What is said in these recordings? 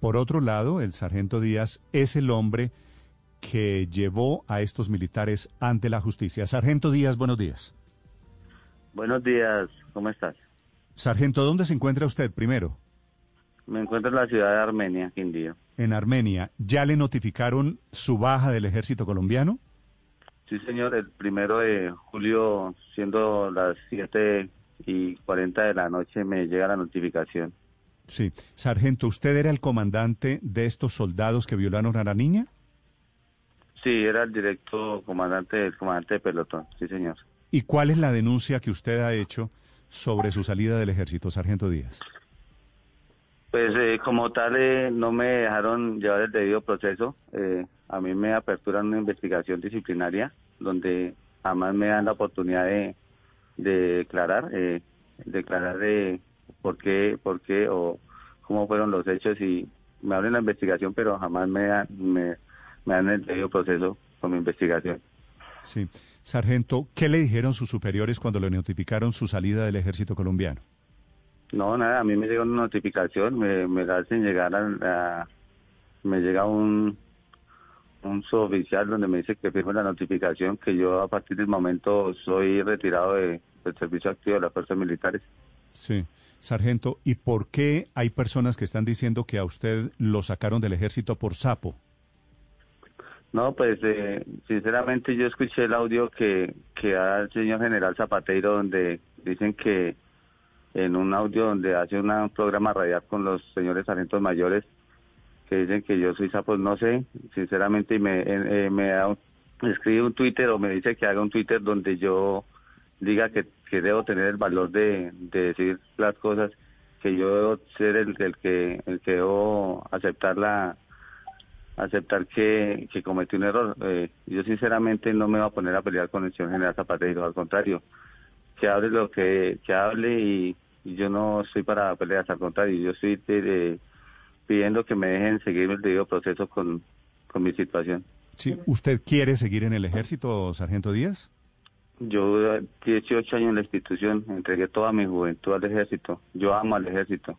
Por otro lado, el sargento Díaz es el hombre que llevó a estos militares ante la justicia. Sargento Díaz, buenos días. Buenos días, ¿cómo estás? Sargento, ¿dónde se encuentra usted primero? Me encuentro en la ciudad de Armenia, Quindío. En Armenia. ¿Ya le notificaron su baja del ejército colombiano? Sí, señor, el primero de julio, siendo las 7 y 40 de la noche, me llega la notificación. Sí. Sargento, ¿usted era el comandante de estos soldados que violaron a la niña? Sí, era el directo comandante, el comandante de pelotón, sí, señor. ¿Y cuál es la denuncia que usted ha hecho sobre su salida del ejército, Sargento Díaz? Pues eh, como tal, eh, no me dejaron llevar el debido proceso. Eh, a mí me aperturan una investigación disciplinaria donde jamás me dan la oportunidad de, declarar, declarar de por qué, por qué o cómo fueron los hechos y me abren la investigación, pero jamás me dan, me, me dan el debido proceso con mi investigación. Sí. Sargento, ¿qué le dijeron sus superiores cuando le notificaron su salida del ejército colombiano? No, nada, a mí me llegó una notificación, me, me hacen llegar a, me llega un un suboficial donde me dice que firme la notificación que yo a partir del momento soy retirado de, del servicio activo de las fuerzas militares. Sí, sargento, ¿y por qué hay personas que están diciendo que a usted lo sacaron del ejército por sapo? No, pues eh, sinceramente yo escuché el audio que, que da el señor general Zapateiro donde dicen que en un audio donde hace un programa radial con los señores sargentos mayores que dicen que yo soy sapo, no sé, sinceramente y me, eh, me escribe un Twitter o me dice que haga un Twitter donde yo diga que, que debo tener el valor de, de decir las cosas, que yo debo ser el, que el que debo aceptar la aceptar que, cometí un error. Eh, yo sinceramente no me voy a poner a pelear con el señor general Zapatero, al contrario, que hable lo que, que hable y, yo no estoy para pelear, al contrario, yo estoy pidiendo que me dejen seguir el debido proceso con, con mi situación. Sí, ¿usted quiere seguir en el ejército, Sargento Díaz? Yo 18 años en la institución, entregué toda mi juventud al ejército. Yo amo al ejército.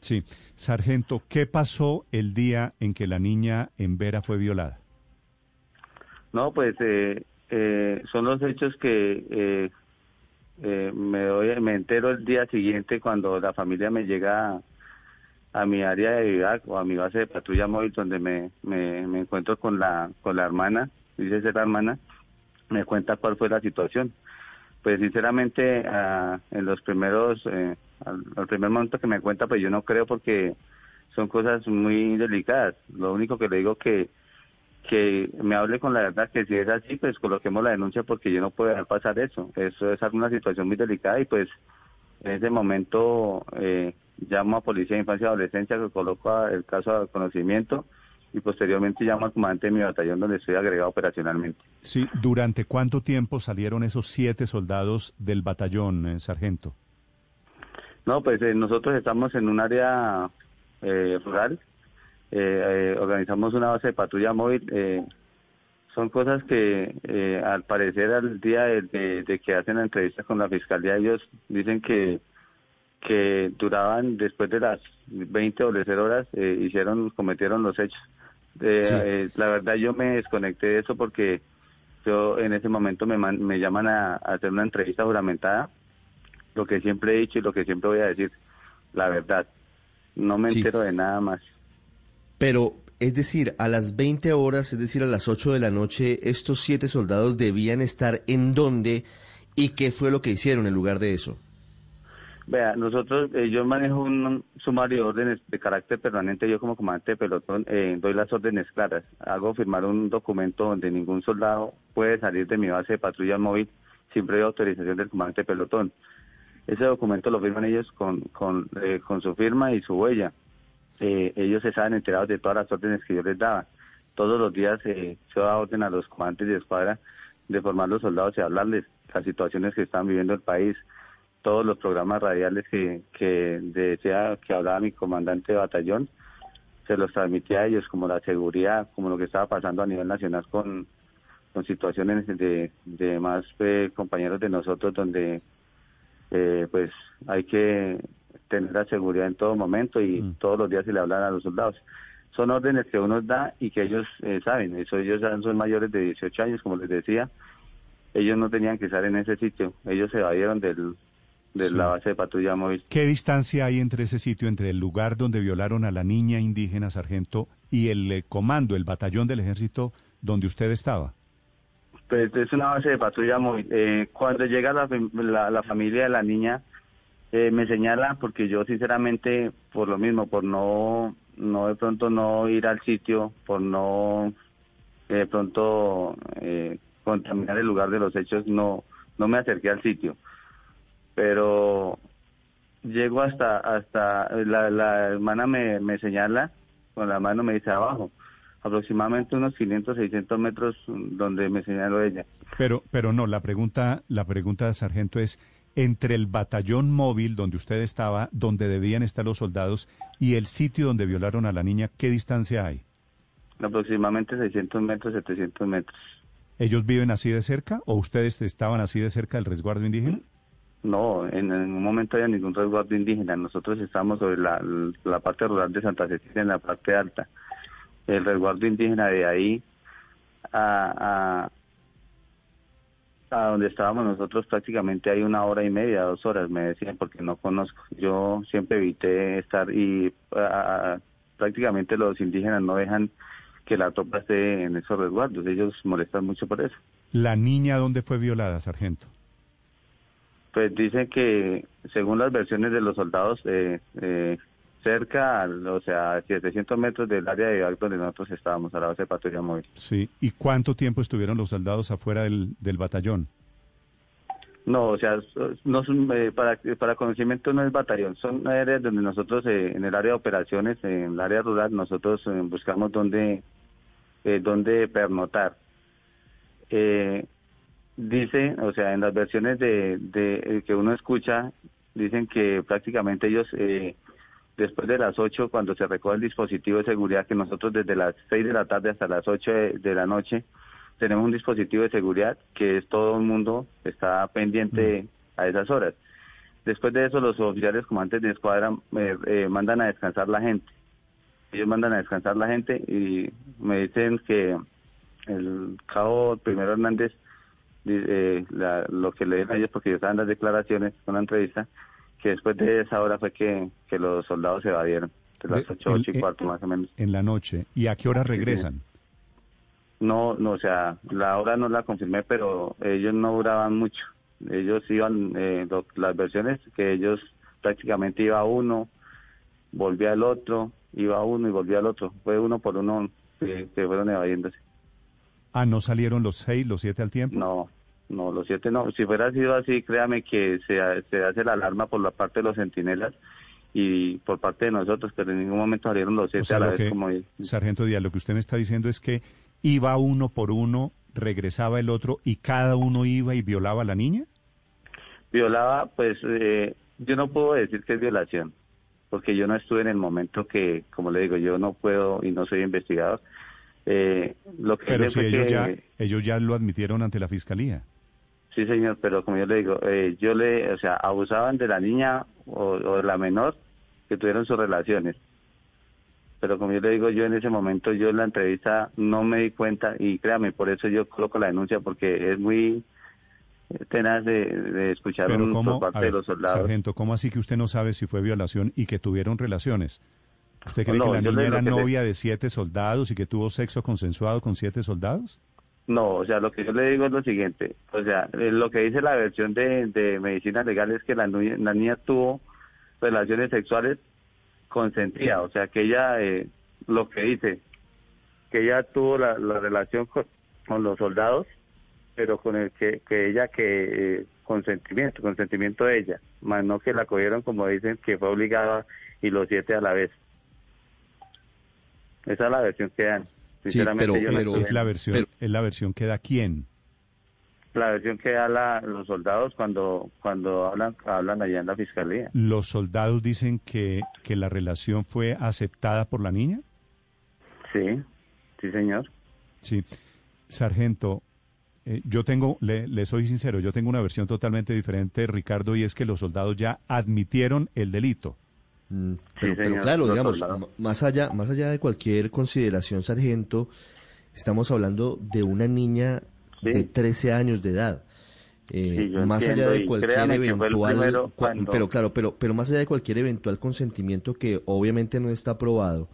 Sí. Sargento, ¿qué pasó el día en que la niña en Vera fue violada? No, pues eh, eh, son los hechos que eh, me, doy, me entero el día siguiente cuando la familia me llega a, mi área de vida o a mi base de patrulla móvil donde me, me, encuentro con la, con la hermana, dice ser la hermana, me cuenta cuál fue la situación. Pues sinceramente ah, en los primeros al, primer momento que me cuenta, pues yo no creo porque son cosas muy delicadas. Lo único que le digo que que me hable con la verdad, que si es así, pues coloquemos la denuncia porque yo no puedo dejar pasar eso. Eso es alguna situación muy delicada y pues en ese momento eh, llamo a Policía de Infancia y Adolescencia que coloco el caso de conocimiento y posteriormente llamo al comandante de mi batallón donde estoy agregado operacionalmente. Sí, ¿durante cuánto tiempo salieron esos siete soldados del batallón, eh, sargento? No, pues eh, nosotros estamos en un área eh, rural, eh, organizamos una base de patrulla móvil. son cosas que al parecer al día de, que hacen la entrevista con la fiscalía ellos dicen que que duraban después de las 20 o 0 horas hicieron cometieron los hechos. La verdad yo me desconecté de eso porque yo en ese momento me, me llaman a hacer una entrevista juramentada lo que siempre he dicho y lo que siempre voy a decir, la verdad. No me entero de nada más. Pero, es decir, a las 20 horas, es decir, a las 8 de la noche, estos siete soldados debían estar en dónde y qué fue lo que hicieron en lugar de eso. Vea, nosotros, eh, yo manejo un sumario de órdenes de carácter permanente, yo como comandante de pelotón eh, doy las órdenes claras, hago firmar un documento donde ningún soldado puede salir de mi base de patrulla móvil sin previa autorización del comandante de pelotón. Ese documento lo firman ellos con, con, eh, con su firma y su huella. Eh, ellos se saben enterados de todas las órdenes que yo les daba. Todos los días eh, se da orden a los comandantes de escuadra de formar los soldados y hablarles las situaciones que están viviendo el país, todos los programas radiales que, que decía que hablaba mi comandante de batallón, se los transmitía a ellos, como la seguridad, como lo que estaba pasando a nivel nacional con, con situaciones de, de más compañeros de nosotros donde eh, pues hay que tener la seguridad en todo momento y Mm. todos los días se le hablan a los soldados. Son órdenes que uno da y que ellos eh, saben. Eso ellos son mayores de 18 años, como les decía. Ellos no tenían que estar en ese sitio. Ellos se evadieron del, de Sí. la base de patrulla móvil. ¿Qué distancia hay entre ese sitio, entre el lugar donde violaron a la niña indígena, sargento, y el eh, comando, el batallón del ejército donde usted estaba? Pues es una base de patrulla móvil. Eh, cuando llega la, la familia de la niña, eh, me señala porque yo sinceramente, por lo mismo, por no, no de pronto no ir al sitio, por no eh, de pronto eh, contaminar el lugar de los hechos, no, no me acerqué al sitio. Pero llego hasta, hasta la, la hermana me, me señala, con la mano me dice abajo, aproximadamente unos 500, 600 metros donde me señaló ella. Pero, pero no, la pregunta, la pregunta, sargento, es entre el batallón móvil donde usted estaba, donde debían estar los soldados, y el sitio donde violaron a la niña, ¿qué distancia hay? aproximadamente 600 metros, 700 metros. ¿Ellos viven así de cerca o ustedes estaban así de cerca del resguardo indígena? No, en ningún momento había ningún resguardo indígena. Nosotros estamos sobre la, la parte rural de Santa Cecilia, en la parte alta. El resguardo indígena de ahí a, a, a donde estábamos nosotros prácticamente hay una hora y media, dos horas, me decían, porque no conozco. Yo siempre evité estar y a- prácticamente los indígenas no dejan que la tropa esté en esos resguardos. Ellos molestan mucho por eso. ¿La niña dónde fue violada, sargento? Pues dicen que, según las versiones de los soldados, eh, eh, cerca, o sea, a 700 metros del área de Irak donde nosotros estábamos, a la base de patrulla móvil. Sí. ¿Y cuánto tiempo estuvieron los soldados afuera del, del batallón? No, o sea, no son, eh, para, para conocimiento no es batallón, son áreas donde nosotros, eh, en el área de operaciones, en el área rural, nosotros eh, buscamos dónde, eh, dónde pernotar. Dice, o sea, en las versiones de, de eh, que uno escucha, dicen que prácticamente ellos, eh, después de las 8, cuando se recoge el dispositivo de seguridad, que nosotros desde las 6 de la tarde hasta las 8 de, de la noche, tenemos un dispositivo de seguridad que es todo el mundo está pendiente a esas horas. Después de eso, los oficiales comandantes de escuadra eh, eh, mandan a descansar la gente. Ellos mandan a descansar la gente y me dicen que el cabo primero Hernández, eh, la- lo que le dieron a ellos, porque ellos estaban las declaraciones, una entrevista, que después de esa hora fue que, que los soldados se evadieron, de las De- 8, 8 el- y cuarto más o menos. En la noche. ¿Y a qué hora regresan? No, no, o sea, la hora no la confirmé, pero ellos no duraban mucho. Ellos iban, eh, lo- las versiones que ellos prácticamente iba uno, volvía el otro, iba uno y volvía el otro. Fue uno por uno que, que fueron evadiéndose. Ah, ¿no salieron los seis, los siete al tiempo? No, no, los siete no. Si fuera sido así, créame que se, se hace la alarma por la parte de los centinelas y por parte de nosotros, pero en ningún momento salieron los siete O sea, a la vez que, como... Sargento Díaz, lo que usted me está diciendo es que iba uno por uno, regresaba el otro y cada uno iba y violaba a la niña. Violaba, pues eh, yo no puedo decir que es violación, porque yo no estuve en el momento que, como le digo, yo no puedo y no soy investigador. Eh, lo que Pero si ellos que- ya, ellos ya lo admitieron ante la fiscalía. Sí, señor, pero como yo le digo, eh, yo le, o sea, abusaban de la niña o, o de la menor que tuvieron sus relaciones. Pero como yo le digo, yo en ese momento, yo en la entrevista no me di cuenta y créame, por eso yo coloco la denuncia porque es muy tenaz de, de escuchar Pero un- cómo, por a parte de los soldados. sargento, ¿cómo así que usted no sabe si fue violación y que tuvieron relaciones? ¿Usted cree No, que la niña era que le- novia de siete soldados y que tuvo sexo consensuado con siete soldados? No, o sea, lo que yo le digo es lo siguiente. O sea, eh, lo que dice la versión de, de medicina legal es que la, niña tuvo relaciones sexuales consentidas. O sea, que ella, eh, lo que dice, que ella tuvo la, la relación con, con los soldados, pero con el que, que ella, que eh, consentimiento, consentimiento de ella, más no que la cogieron como dicen, que fue obligada y los siete a la vez. Esa es la versión que dan. Sí, Sinceramente, pero- yo no pero- Es la versión, pero- es la versión que da quién. la versión que da la- los soldados cuando cuando hablan hablan allá en la fiscalía. ¿Los soldados dicen que, que la relación fue aceptada por la niña? Sí, sí, señor. Sí. Sargento, Eh, yo tengo, le, soy sincero, yo tengo una versión totalmente diferente, Ricardo, y es que los soldados ya admitieron el delito. Mm, pero, claro, digamos, más allá, más allá de cualquier consideración, sargento, estamos hablando de una niña de 13 años de edad. Eh, más allá de cualquier eventual, pero claro, pero, pero más allá de cualquier eventual consentimiento que obviamente no está aprobado,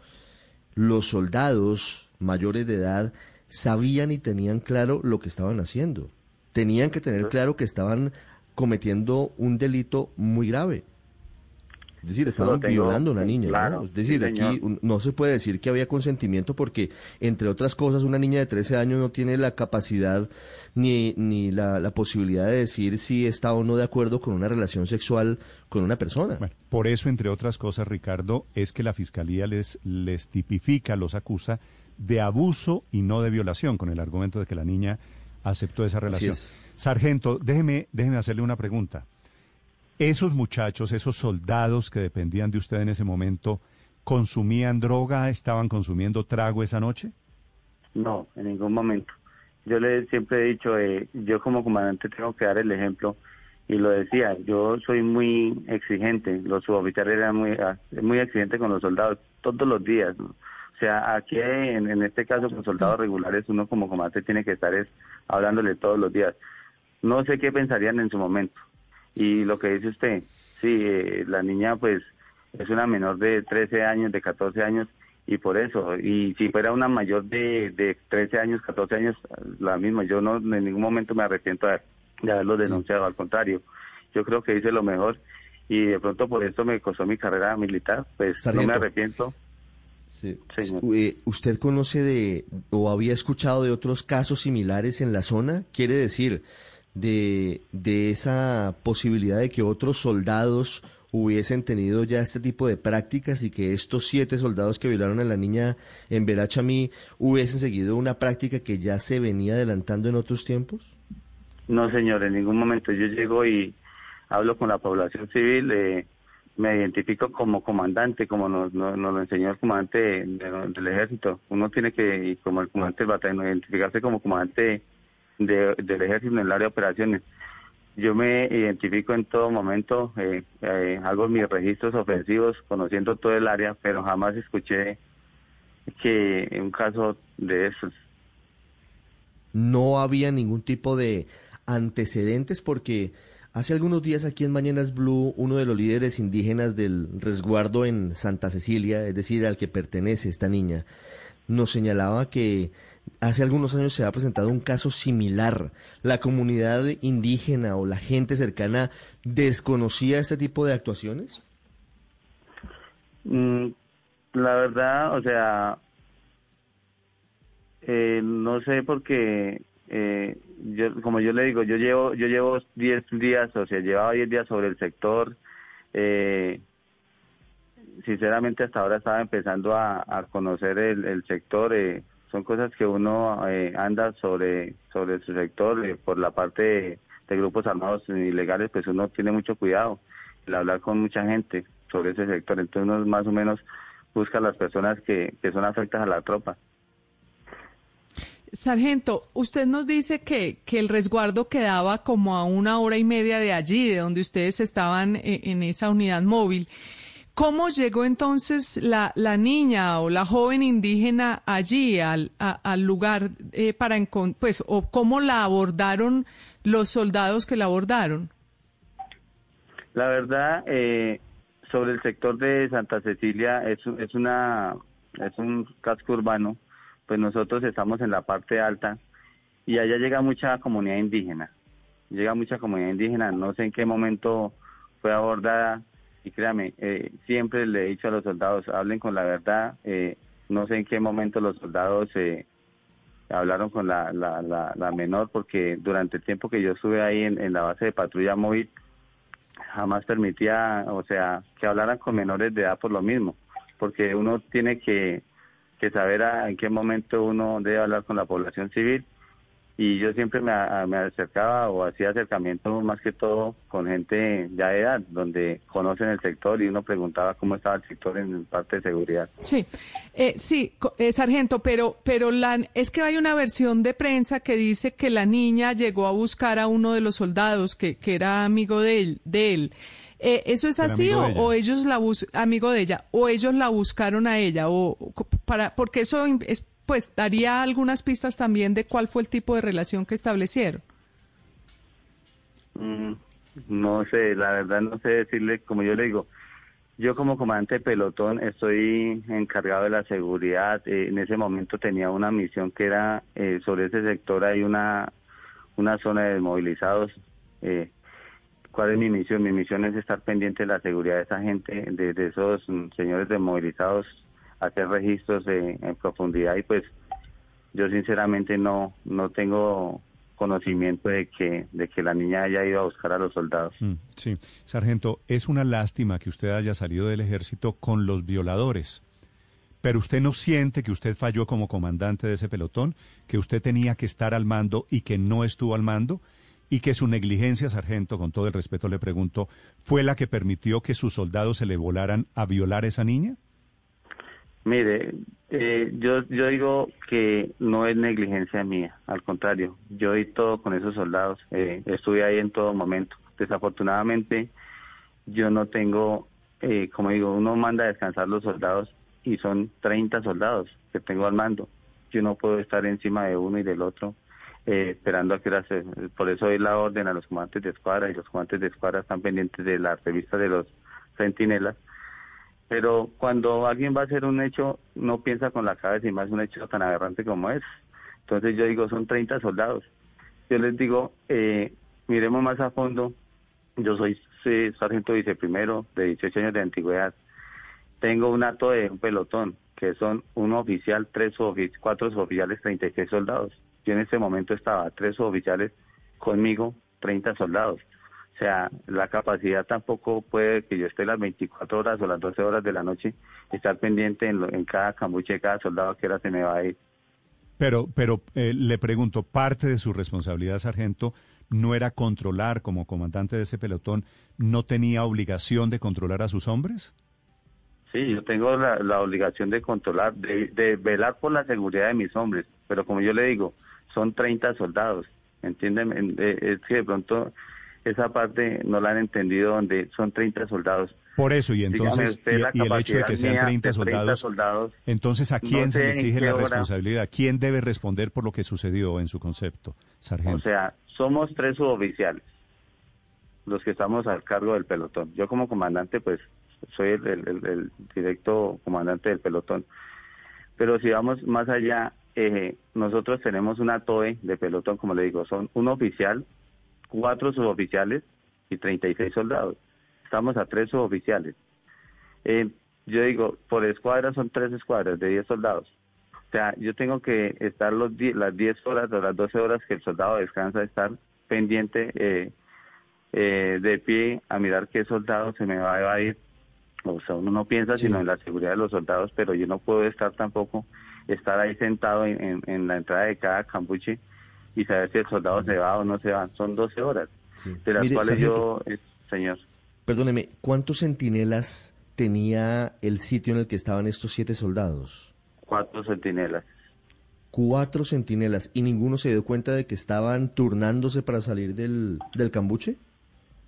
los soldados mayores de edad sabían y tenían claro lo que estaban haciendo. Tenían que tener claro que estaban cometiendo un delito muy grave. Es decir, estaban violando a una niña. Es decir, aquí no se puede decir que había consentimiento porque, entre otras cosas, una niña de 13 años no tiene la capacidad ni, ni la, posibilidad de decir si está o no de acuerdo con una relación sexual con una persona. por eso, entre otras cosas, Ricardo, es que la Fiscalía les, les tipifica, los acusa de abuso y no de violación, con el argumento de que la niña aceptó esa relación. Sargento, déjeme, déjeme hacerle una pregunta. ¿Esos muchachos, esos soldados que dependían de usted en ese momento, consumían droga, estaban consumiendo trago esa noche? No, en ningún momento. Yo le siempre he dicho, eh, yo como comandante tengo que dar el ejemplo y lo decía, yo soy muy exigente, los suboficiales eran muy, ah, muy exigentes con los soldados todos los días. O sea, aquí en, este caso con soldados regulares uno como comandante tiene que estar es, hablándole todos los días. No sé qué pensarían en su momento. Y lo que dice usted, sí, eh, la niña pues es una menor de 13 años, de 14 años, y por eso, y si fuera una mayor de, de 13 años, 14 años, la misma, yo no en ningún momento me arrepiento de, haberlo denunciado, al contrario, yo creo que hice lo mejor y de pronto por eso me costó mi carrera militar, pues no me arrepiento. Sí. Eh, ¿Usted conoce de o había escuchado de otros casos similares en la zona? Quiere decir, de, de esa posibilidad de que otros soldados hubiesen tenido ya este tipo de prácticas y que estos siete soldados que violaron a la niña en Verachamí hubiesen seguido una práctica que ya se venía adelantando en otros tiempos? No, señor, en ningún momento. Yo llego y hablo con la población civil, eh, me identifico como comandante, como nos, lo enseñó el comandante del ejército. Uno tiene que, como el comandante del batallón, identificarse como comandante del ejército en el área de operaciones. Yo me identifico en todo momento, eh, eh, hago mis registros ofensivos conociendo todo el área, pero jamás escuché que un caso de esos. No había ningún tipo de antecedentes porque Hace algunos días aquí en Mañanas Blue, uno de los líderes indígenas del resguardo en Santa Cecilia, es decir, al que pertenece esta niña, nos señalaba que hace algunos años se ha presentado un caso similar. La comunidad indígena o la gente cercana desconocía este tipo de actuaciones. Mm, la verdad, o sea, eh, no sé por qué eh, yo, como yo le digo, yo llevo, yo llevo 10 días, o sea, llevaba 10 días sobre el sector. Eh, sinceramente hasta ahora estaba empezando a, conocer el, sector. Eh, son cosas que uno eh, anda sobre, sobre su sector eh, por la parte de, grupos armados ilegales, pues uno tiene mucho cuidado el hablar con mucha gente sobre ese sector. Entonces uno más o menos busca a las personas que, que son afectas a la tropa. Sargento, usted nos dice que, que el resguardo quedaba como a una hora y media de allí, de donde ustedes estaban eh, en esa unidad móvil. ¿Cómo llegó entonces la, la niña o la joven indígena allí, al, al lugar eh, para pues, o cómo la abordaron los soldados que la abordaron? La verdad, eh, sobre el sector de Santa Cecilia es, es una es un casco urbano pues nosotros estamos en la parte alta y allá llega mucha comunidad indígena. Llega mucha comunidad indígena, no sé en qué momento fue abordada y créame, eh, siempre le he dicho a los soldados, hablen con la verdad, eh, no sé en qué momento los soldados eh, hablaron con la, la, la, menor porque durante el tiempo que yo estuve ahí en la base de patrulla móvil jamás permitía, o sea, que hablaran con menores de edad por lo mismo, porque uno tiene que que saber en qué momento uno debe hablar con la población civil y yo siempre me, me, acercaba o hacía acercamiento más que todo con gente ya de edad, donde conocen el sector y uno preguntaba cómo estaba el sector en parte de seguridad. Sí, eh, sí, eh, sargento, pero pero la, es que hay una versión de prensa que dice que la niña llegó a buscar a uno de los soldados que, que era amigo de él. De él. Eh, ¿Eso es así o, ellos la bus amigo de ella o ellos la buscaron a ella o para porque eso es pues daría algunas pistas también de cuál fue el tipo de relación que establecieron. Mm, no sé, la verdad no sé decirle, como yo le digo, yo como comandante de pelotón estoy encargado de la seguridad. Eh, en ese momento tenía una misión que era eh, sobre ese sector hay una una zona de desmovilizados. Eh, ¿Cuál es mi misión? Mi misión es estar pendiente de la seguridad de esa gente, de, de esos señores desmovilizados hacer registros en profundidad y pues yo sinceramente no no tengo conocimiento de que de que la niña haya ido a buscar a los soldados. Mm, sí, sargento, es una lástima que usted haya salido del ejército con los violadores. Pero usted no siente que usted falló como comandante de ese pelotón, que usted tenía que estar al mando y que no estuvo al mando y que su negligencia, sargento, con todo el respeto le pregunto, fue la que permitió que sus soldados se le volaran a violar a esa niña? Mire, eh, yo, digo que no es negligencia mía, al contrario, yo di todo con esos soldados, eh, estuve ahí en todo momento. Desafortunadamente, yo no tengo, eh, como digo, uno manda a descansar los soldados y son 30 soldados que tengo al mando. Yo no puedo estar encima de uno y del otro esperando a que era Por eso doy la orden a los comandantes de escuadra y los comandantes de escuadra están pendientes de la revista de los centinelas pero cuando alguien va a hacer un hecho, no piensa con la cabeza y más un hecho tan aberrante como es. Entonces yo digo, son 30 soldados. Yo les digo, eh, miremos más a fondo. Yo soy sargento viceprimero de 18 años de antigüedad. Tengo un acto de un pelotón, que son un oficial, tres cuatro oficiales, 36 soldados. Yo en ese momento estaba tres oficiales conmigo, 30 soldados. O sea, la capacidad tampoco puede que yo esté las 24 horas o las 12 horas de la noche, estar pendiente en, en cada cambuche, cada soldado que era se me va a ir. Pero, pero eh, le pregunto, parte de su responsabilidad, sargento, no era controlar como comandante de ese pelotón, ¿no tenía obligación de controlar a sus hombres? Sí, yo tengo la, obligación de controlar, de, de, velar por la seguridad de mis hombres, pero como yo le digo, son 30 soldados, ¿entienden? Eh, es que de pronto esa parte no la han entendido donde son 30 soldados. Por eso, y entonces, y, el hecho de que sean 30, soldados, entonces ¿a quién se le exige la responsabilidad? ¿Quién debe responder por lo que sucedió en su concepto, sargento? O sea, somos tres suboficiales, los que estamos al cargo del pelotón. Yo como comandante, pues, soy el, directo comandante del pelotón. Pero si vamos más allá, eh, nosotros tenemos una TOE de pelotón, como le digo, son un oficial, cuatro suboficiales y 36 soldados. Estamos a tres suboficiales. Eh, yo digo, por escuadra son tres escuadras de 10 soldados. O sea, yo tengo que estar los las 10 horas o las 12 horas que el soldado descansa, estar pendiente eh, eh, de pie a mirar qué soldado se me va a ir. O sea, uno no piensa sino en la seguridad de los soldados, pero yo no puedo estar tampoco, estar ahí sentado en, en la entrada de cada cambuche y saber si el soldado se va o no se va. Son 12 horas, de las cuales yo, eh, señor. Perdóneme, ¿cuántos centinelas tenía el sitio en el que estaban estos siete soldados? Cuatro centinelas. Cuatro centinelas. ¿Y ninguno se dio cuenta de que estaban turnándose para salir del, del cambuche?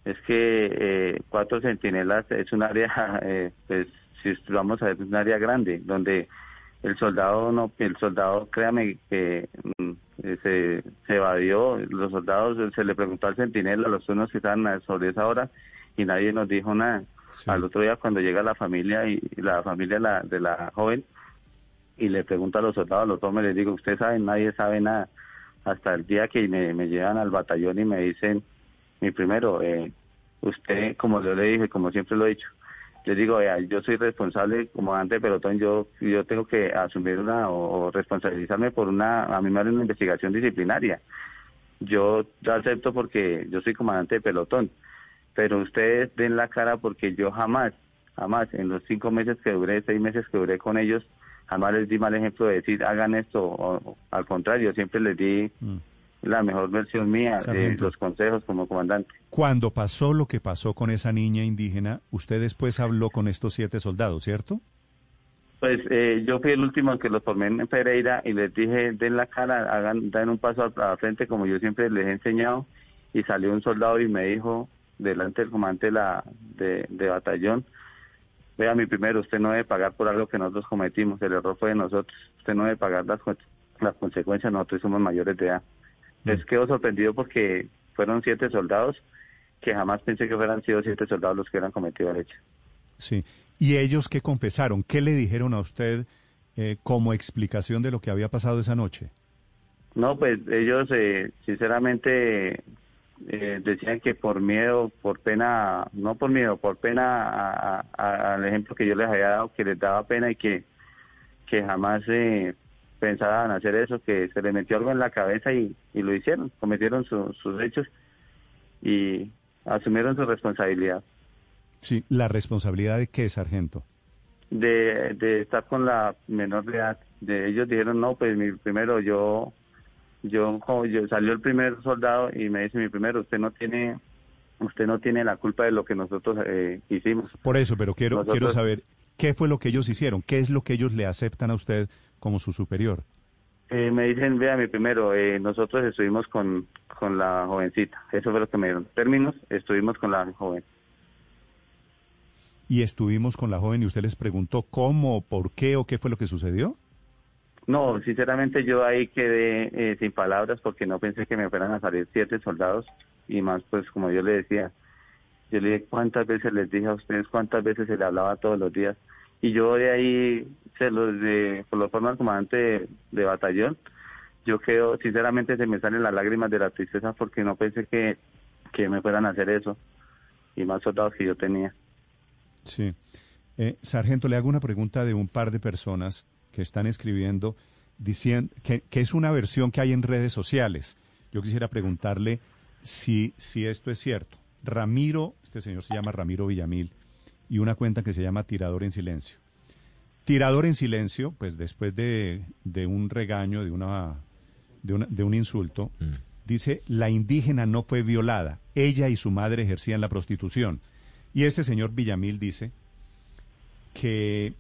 Es que eh, cuatro centinelas es un área, eh, pues si vamos a ver, es un área grande, donde el soldado no, el soldado, créame que mm, se, se evadió, los soldados se le preguntó al centinela, a los unos que estaban sobre esa hora y nadie nos dijo nada. Al otro día cuando llega la familia y, la familia la, de la joven y le pregunta a los soldados, a los hombres, les digo, usted sabe, nadie sabe nada. Hasta el día que me, me llevan al batallón y me dicen, mi primero, eh, usted, como yo le dije, como siempre lo he dicho, les digo, yo soy responsable como antes pelotón, yo yo tengo que asumir una o, responsabilizarme por una, a mí me una investigación disciplinaria. Yo acepto porque yo soy comandante de pelotón, pero ustedes den la cara porque yo jamás, jamás, en los cinco meses que duré, seis meses que duré con ellos, jamás les di mal ejemplo de decir hagan esto, o, al contrario, siempre les di mm. La mejor versión mía de los consejos como comandante. Cuando pasó lo que pasó con esa niña indígena, usted después habló con estos siete soldados, ¿cierto? Pues eh, yo fui el último que los formé en Pereira y les dije, den la cara, hagan, den un paso a la frente como yo siempre les he enseñado. Y salió un soldado y me dijo, delante del comandante de, la, de, batallón, vea mi primero, usted no debe pagar por algo que nosotros cometimos, el error fue de nosotros, usted no debe pagar las, las consecuencias, nosotros somos mayores de edad. Mm. Les quedo sorprendido porque fueron siete soldados que jamás pensé que fueran sido siete soldados los que hubieran cometido el hecho. Sí, ¿Y ellos qué confesaron? ¿Qué le dijeron a usted eh, como explicación de lo que había pasado esa noche? No, pues ellos eh, sinceramente eh, decían que por miedo, por pena, no por miedo, por pena al ejemplo que yo les había dado, que les daba pena y que, que jamás pensaban hacer eso, que se les metió algo en la cabeza y, lo hicieron, cometieron sus hechos y asumieron su responsabilidad. Sí, ¿la responsabilidad de qué, sargento? De, de estar con la menor de edad. De ellos dijeron, no, pues mi primero yo, yo, yo salió el primer soldado y me dice, mi primero, usted no tiene usted no tiene la culpa de lo que nosotros eh, hicimos. Por eso, pero quiero, quiero saber qué fue lo que ellos hicieron, qué es lo que ellos le aceptan a usted como su superior. Eh, me dicen, vea, mi primero, eh, nosotros estuvimos con, con la jovencita, eso fue lo que me dieron. Términos, estuvimos con la joven y estuvimos con la joven y usted les preguntó cómo, por qué o qué fue lo que sucedió? No, sinceramente yo ahí quedé eh, sin palabras porque no pensé que me fueran a salir siete soldados y más pues como yo le decía, yo le dije cuántas veces les dije a ustedes, cuántas veces se le hablaba todos los días y yo de ahí, se los de, por lo forma comandante de, batallón, yo quedo, sinceramente se me salen las lágrimas de la tristeza porque no pensé que, que me fueran a hacer eso y más soldados que yo tenía. Sí. Eh, sargento, le hago una pregunta de un par de personas que están escribiendo diciendo que, es una versión que hay en redes sociales. Yo quisiera preguntarle si, si esto es cierto. Ramiro, este señor se llama Ramiro Villamil, y una cuenta que se llama Tirador en Silencio. Tirador en Silencio, pues después de, de un regaño, de, una, de, una, de un insulto, mm. dice, la indígena no fue violada, ella y su madre ejercían la prostitución. Y este señor Villamil dice que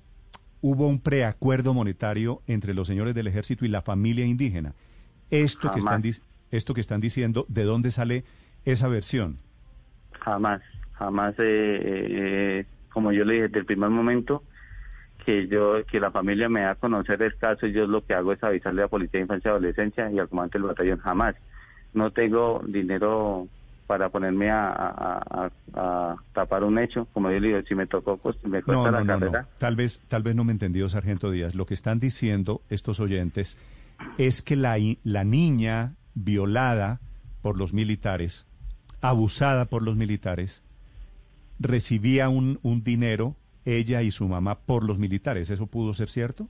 hubo un preacuerdo monetario entre los señores del ejército y la familia indígena. Esto que, están, esto que están diciendo, ¿de dónde sale esa versión? Jamás, jamás, eh, eh, como yo le dije desde el primer momento, que yo que la familia me da a conocer el caso, yo lo que hago es avisarle a la Policía de Infancia y Adolescencia y al comandante del batallón, jamás. No tengo dinero para ponerme a, tapar un hecho, como yo le digo, si me tocó, pues me cuesta la carrera. Tal vez, tal vez no me entendió, Sargento Díaz. Lo que están diciendo estos oyentes es que la, la niña violada por los militares, abusada por los militares, recibía un, un dinero, ella y su mamá, por los militares. ¿Eso pudo ser cierto?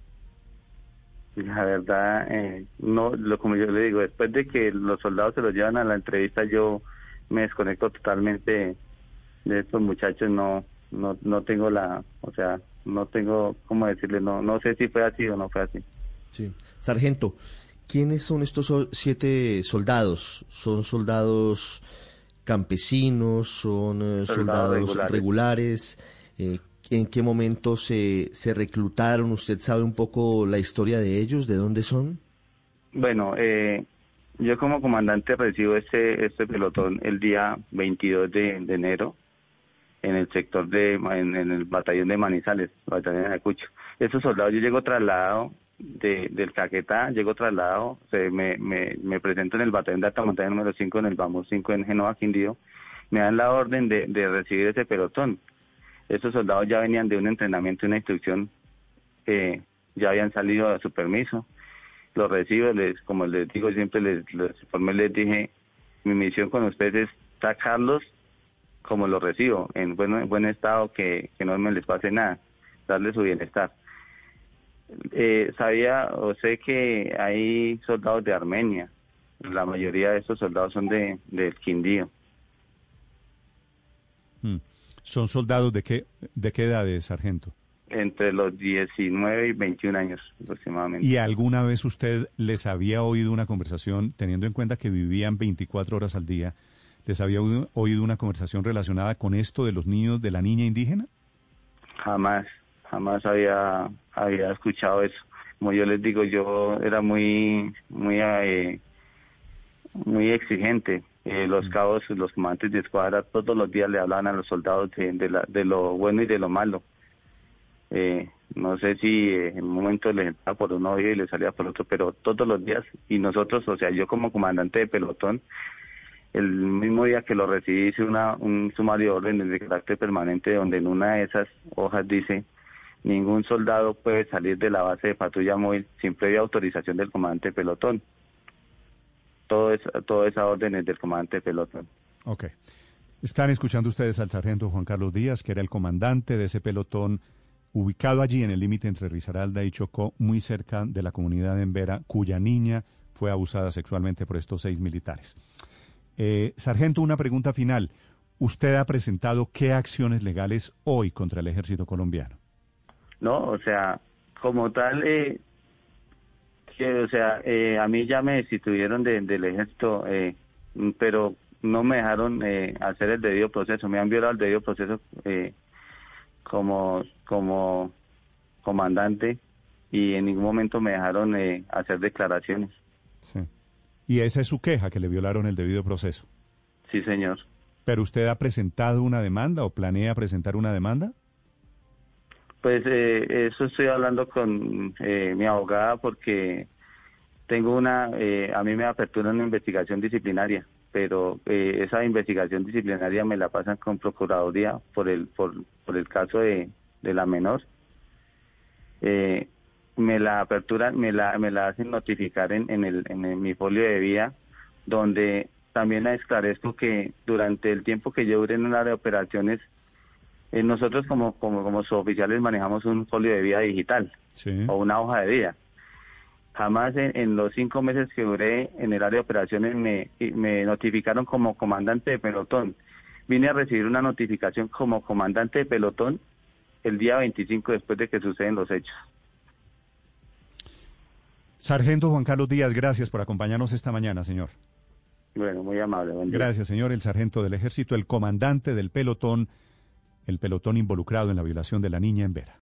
La verdad, eh, no, lo como yo le digo, después de que los soldados se los llevan a la entrevista, yo me desconecto totalmente de estos muchachos, no, no, no tengo la, o sea, no tengo, ¿cómo decirle? No, no sé si fue así o no fue así. Sí. Sargento, ¿quiénes son estos siete soldados? ¿Son soldados campesinos? ¿Son eh, soldados, regulares? Eh, ¿En qué momento se, se reclutaron? ¿Usted sabe un poco la historia de ellos? ¿De dónde son? Bueno, eh, yo como comandante recibo este, este pelotón el día 22 de, enero en el sector de, en, el batallón de Manizales, batallón de Ayacucho. Esos soldados, yo llego trasladado de, del Caquetá, llego trasladado, se, me, me, presento en el batallón de alta montaña número 5 en el Vamos 5 en Genova, Quindío, me dan la orden de, recibir ese pelotón. Esos soldados ya venían de un entrenamiento una instrucción, eh, ya habían salido a su permiso, los recibo, les, como les digo siempre, les, les les dije, mi misión con ustedes es sacarlos como los recibo, en buen, en buen estado, que, que no me les pase nada, darles su bienestar. Eh, sabía o sé que hay soldados de Armenia, la mayoría de esos soldados son de del Quindío. Hmm. ¿Son soldados de qué, de qué edades, sargento? entre los 19 y 21 años aproximadamente. ¿Y alguna vez usted les había oído una conversación, teniendo en cuenta que vivían 24 horas al día, les había oído una conversación relacionada con esto de los niños de la niña indígena? Jamás, jamás había, había escuchado eso. Como yo les digo, yo era muy, muy, eh, muy exigente. Eh, los mm. cabos, los comandantes de escuadra, todos los días le hablaban a los soldados de, de lo bueno y de lo malo eh, no sé si en un momento le entraba por un oído y le salía por otro, pero todos los días, y nosotros, o sea, yo como comandante de pelotón, el mismo día que lo recibí hice una, un sumario de órdenes de carácter permanente donde en una de esas hojas dice ningún soldado puede salir de la base de patrulla móvil sin previa autorización del comandante pelotón. Todo es, todo esa órdenes del comandante pelotón. Ok. Están escuchando ustedes al sargento Juan Carlos Díaz, que era el comandante de ese pelotón ubicado allí en el límite entre Risaralda y Chocó, muy cerca de la comunidad de Embera, cuya niña fue abusada sexualmente por estos seis militares. Eh, sargento, una pregunta final. ¿Usted ha presentado qué acciones legales hoy contra el ejército colombiano? No, o sea, como tal, eh, o sea, eh, a mí ya me destituyeron del ejército, eh, pero no me dejaron hacer el debido proceso, me han violado el debido proceso como, como comandante y en ningún momento me dejaron eh, hacer declaraciones. Sí. ¿Y esa es su queja, que le violaron el debido proceso? Sí, señor. ¿Pero usted ha presentado una demanda o planea presentar una demanda? Pues eh, eso estoy hablando con eh, mi abogada porque tengo una, a mí me apertura una investigación disciplinaria pero eh, esa investigación disciplinaria me la pasan con procuraduría por el por, por el caso de, de la menor. Eh, me la apertura me la me la hacen notificar en, en el en mi folio de vida donde también esclarezco que durante el tiempo que yo duré en el área de operaciones eh, nosotros como como como suboficiales manejamos un folio de vida digital o una hoja de vida Jamás en, los cinco meses que duré en el área de operaciones me, me notificaron como comandante de pelotón. Vine a recibir una notificación como comandante de pelotón el día 25 después de que suceden los hechos. Sargento Juan Carlos Díaz, gracias por acompañarnos esta mañana, señor. Bueno, muy amable. gracias, señor. El sargento del ejército, el comandante del pelotón, el pelotón involucrado en la violación de la niña en Vera.